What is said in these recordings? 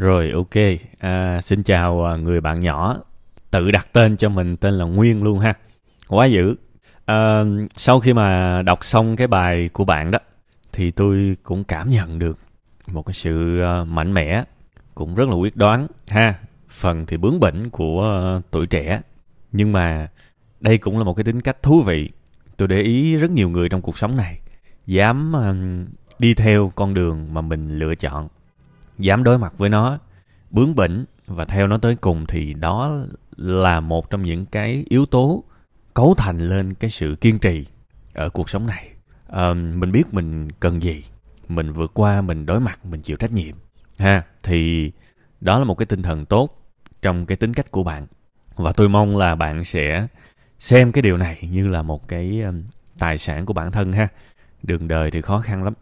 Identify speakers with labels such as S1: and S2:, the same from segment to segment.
S1: Rồi ok, à, xin chào à, người bạn nhỏ tự đặt tên cho mình tên là Nguyên luôn ha. Quá dữ. À, sau khi mà đọc xong cái bài của bạn đó thì tôi cũng cảm nhận được một cái sự à, mạnh mẽ cũng rất là quyết đoán ha. Phần thì bướng bỉnh của à, tuổi trẻ nhưng mà đây cũng là một cái tính cách thú vị. Tôi để ý rất nhiều người trong cuộc sống này dám đi theo con đường mà mình lựa chọn dám đối mặt với nó bướng bỉnh và theo nó tới cùng thì đó là một trong những cái yếu tố cấu thành lên cái sự kiên trì ở cuộc sống này. À, mình biết mình cần gì mình vượt qua mình đối mặt mình chịu trách nhiệm ha. Thì đó là một cái tinh thần tốt trong cái tính cách của bạn. Và tôi mong là bạn sẽ xem cái điều này như là một cái tài sản của bản thân ha. Đường đời thì khó khăn lắm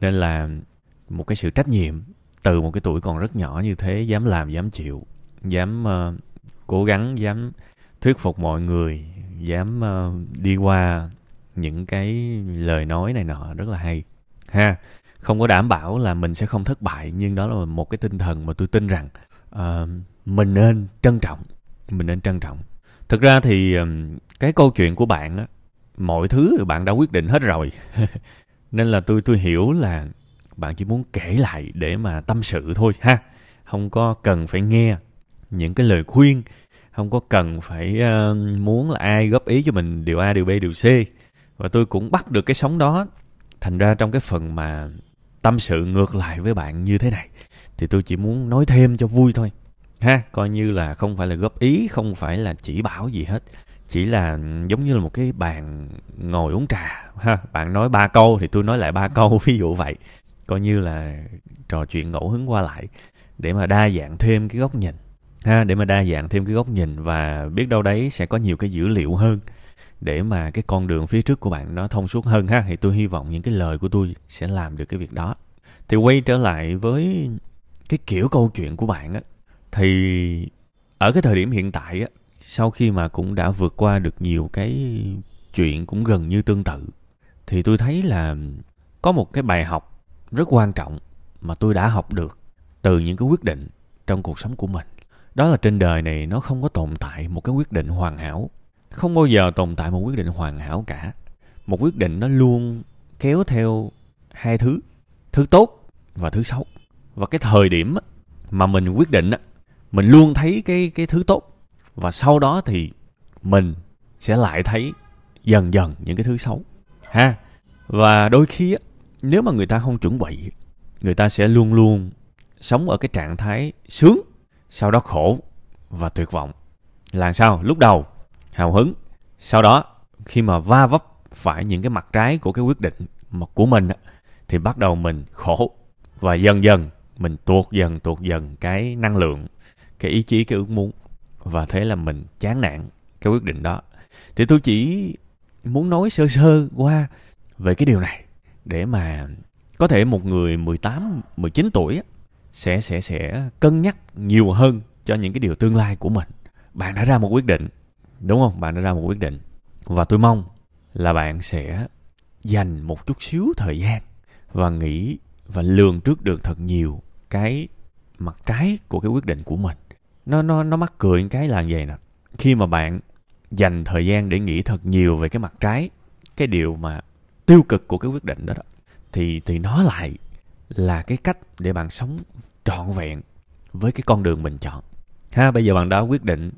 S1: nên là một cái sự trách nhiệm từ một cái tuổi còn rất nhỏ như thế dám làm dám chịu dám uh, cố gắng dám thuyết phục mọi người dám uh, đi qua những cái lời nói này nọ rất là hay. Ha không có đảm bảo là mình sẽ không thất bại nhưng đó là một cái tinh thần mà tôi tin rằng uh, mình nên trân trọng mình nên trân trọng. Thực ra thì um, cái câu chuyện của bạn á mọi thứ bạn đã quyết định hết rồi. Nên là tôi tôi hiểu là bạn chỉ muốn kể lại để mà tâm sự thôi ha. Không có cần phải nghe những cái lời khuyên không có cần phải uh, muốn là ai góp ý cho mình điều a điều b điều c. Và tôi cũng bắt được cái sóng đó. Thành ra trong cái phần mà tâm sự ngược lại với bạn như thế này thì tôi chỉ muốn nói thêm cho vui thôi ha. Coi như là không phải là góp ý không phải là chỉ bảo gì hết. Chỉ là giống như là một cái bàn ngồi uống trà ha. Bạn nói ba câu thì tôi nói lại ba câu ví dụ vậy coi như là trò chuyện ngẫu hứng qua lại để mà đa dạng thêm cái góc nhìn. Ha, để mà đa dạng thêm cái góc nhìn và biết đâu đấy sẽ có nhiều cái dữ liệu hơn để mà cái con đường phía trước của bạn nó thông suốt hơn ha. Thì tôi hy vọng những cái lời của tôi sẽ làm được cái việc đó. Thì quay trở lại với cái kiểu câu chuyện của bạn á, thì ở cái thời điểm hiện tại á, sau khi mà cũng đã vượt qua được nhiều cái chuyện cũng gần như tương tự, thì tôi thấy là có một cái bài học rất quan trọng mà tôi đã học được từ những cái quyết định trong cuộc sống của mình. Đó là trên đời này nó không có tồn tại một cái quyết định hoàn hảo. Không bao giờ tồn tại một quyết định hoàn hảo cả. Một quyết định nó luôn kéo theo hai thứ thứ tốt và thứ xấu. Và cái thời điểm mà mình quyết định mình luôn thấy cái cái thứ tốt. Và sau đó thì mình sẽ lại thấy dần dần những cái thứ xấu. Ha? Và đôi khi nếu mà người ta không chuẩn bị, người ta sẽ luôn luôn sống ở cái trạng thái sướng, sau đó khổ và tuyệt vọng. Là sao? Lúc đầu, hào hứng. Sau đó, khi mà va vấp phải những cái mặt trái của cái quyết định mà của mình thì bắt đầu mình khổ. Và dần dần, mình tuột dần tuột dần cái năng lượng, cái ý chí, cái ước muốn. Và thế là mình chán nản cái quyết định đó. Thì tôi chỉ muốn nói sơ sơ qua về cái điều này để mà có thể một người 18, 19 tuổi sẽ sẽ sẽ cân nhắc nhiều hơn cho những cái điều tương lai của mình. Bạn đã ra một quyết định, đúng không? Bạn đã ra một quyết định và tôi mong là bạn sẽ dành một chút xíu thời gian và nghĩ và lường trước được thật nhiều cái mặt trái của cái quyết định của mình. Nó nó nó mắc cười cái là vậy nè. Khi mà bạn dành thời gian để nghĩ thật nhiều về cái mặt trái, cái điều mà tiêu cực của cái quyết định đó, đó thì thì nó lại là cái cách để bạn sống trọn vẹn với cái con đường mình chọn. Ha bây giờ bạn đã quyết định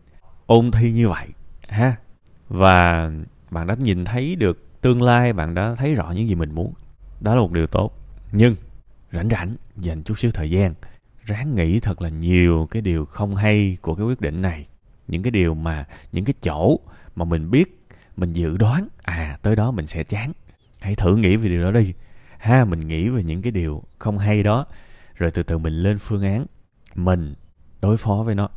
S1: ôn thi như vậy ha và bạn đã nhìn thấy được tương lai bạn đã thấy rõ những gì mình muốn đó là một điều tốt. Nhưng rảnh rảnh dành chút xíu thời gian ráng nghĩ thật là nhiều cái điều không hay của cái quyết định này. Những cái điều mà những cái chỗ mà mình biết mình dự đoán à tới đó mình sẽ chán hãy thử nghĩ về điều đó đi. Ha, mình nghĩ về những cái điều không hay đó. Rồi từ từ mình lên phương án. Mình đối phó với nó.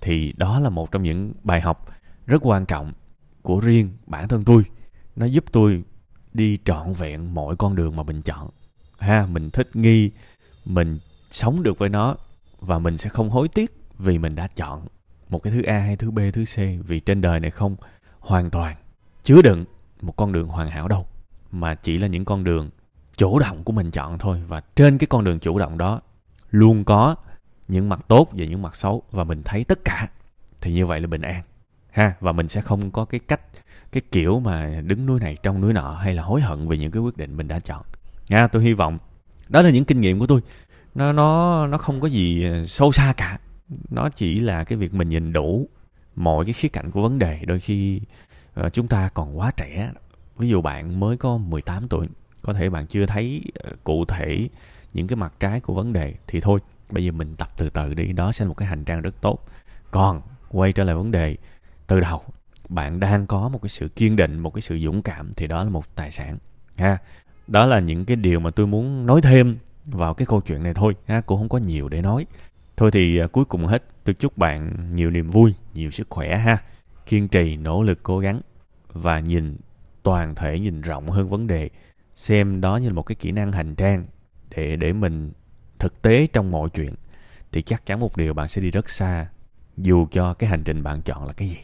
S1: Thì đó là một trong những bài học rất quan trọng của riêng bản thân tôi. Nó giúp tôi đi trọn vẹn mọi con đường mà mình chọn. Ha, mình thích nghi, mình sống được với nó và mình sẽ không hối tiếc vì mình đã chọn một cái thứ a hay thứ b, thứ c. Vì trên đời này không hoàn toàn chứa đựng một con đường hoàn hảo đâu mà chỉ là những con đường chủ động của mình chọn thôi. Và trên cái con đường chủ động đó luôn có những mặt tốt và những mặt xấu, và mình thấy tất cả thì như vậy là bình an, ha. Và mình sẽ không có cái cách, cái kiểu mà đứng núi này trong núi nọ hay là hối hận về những cái quyết định mình đã chọn, nha. Tôi hy vọng đó là những kinh nghiệm của tôi. Nó nó nó không có gì sâu xa cả. Nó chỉ là cái việc mình nhìn đủ mọi cái khía cạnh của vấn đề. Đôi khi ờ, chúng ta còn quá trẻ ví dụ bạn mới có 18 tuổi, có thể bạn chưa thấy ờ, cụ thể những cái mặt trái của vấn đề thì thôi, bây giờ mình tập từ từ đi, đó sẽ là một cái hành trang rất tốt. Còn quay trở lại vấn đề từ đầu, bạn đang có một cái sự kiên định, một cái sự dũng cảm thì đó là một tài sản, ha. Đó là những cái điều mà tôi muốn nói thêm vào cái câu chuyện này thôi, ha, cũng không có nhiều để nói. Thôi thì ờ, cuối cùng hết, tôi chúc bạn nhiều niềm vui, nhiều sức khỏe, ha. Kiên trì, nỗ lực, cố gắng và nhìn toàn thể nhìn rộng hơn vấn đề, xem đó như là một cái kỹ năng hành trang để để mình thực tế trong mọi chuyện. Thì chắc chắn một điều bạn sẽ đi rất xa, dù cho cái hành trình bạn chọn là cái gì.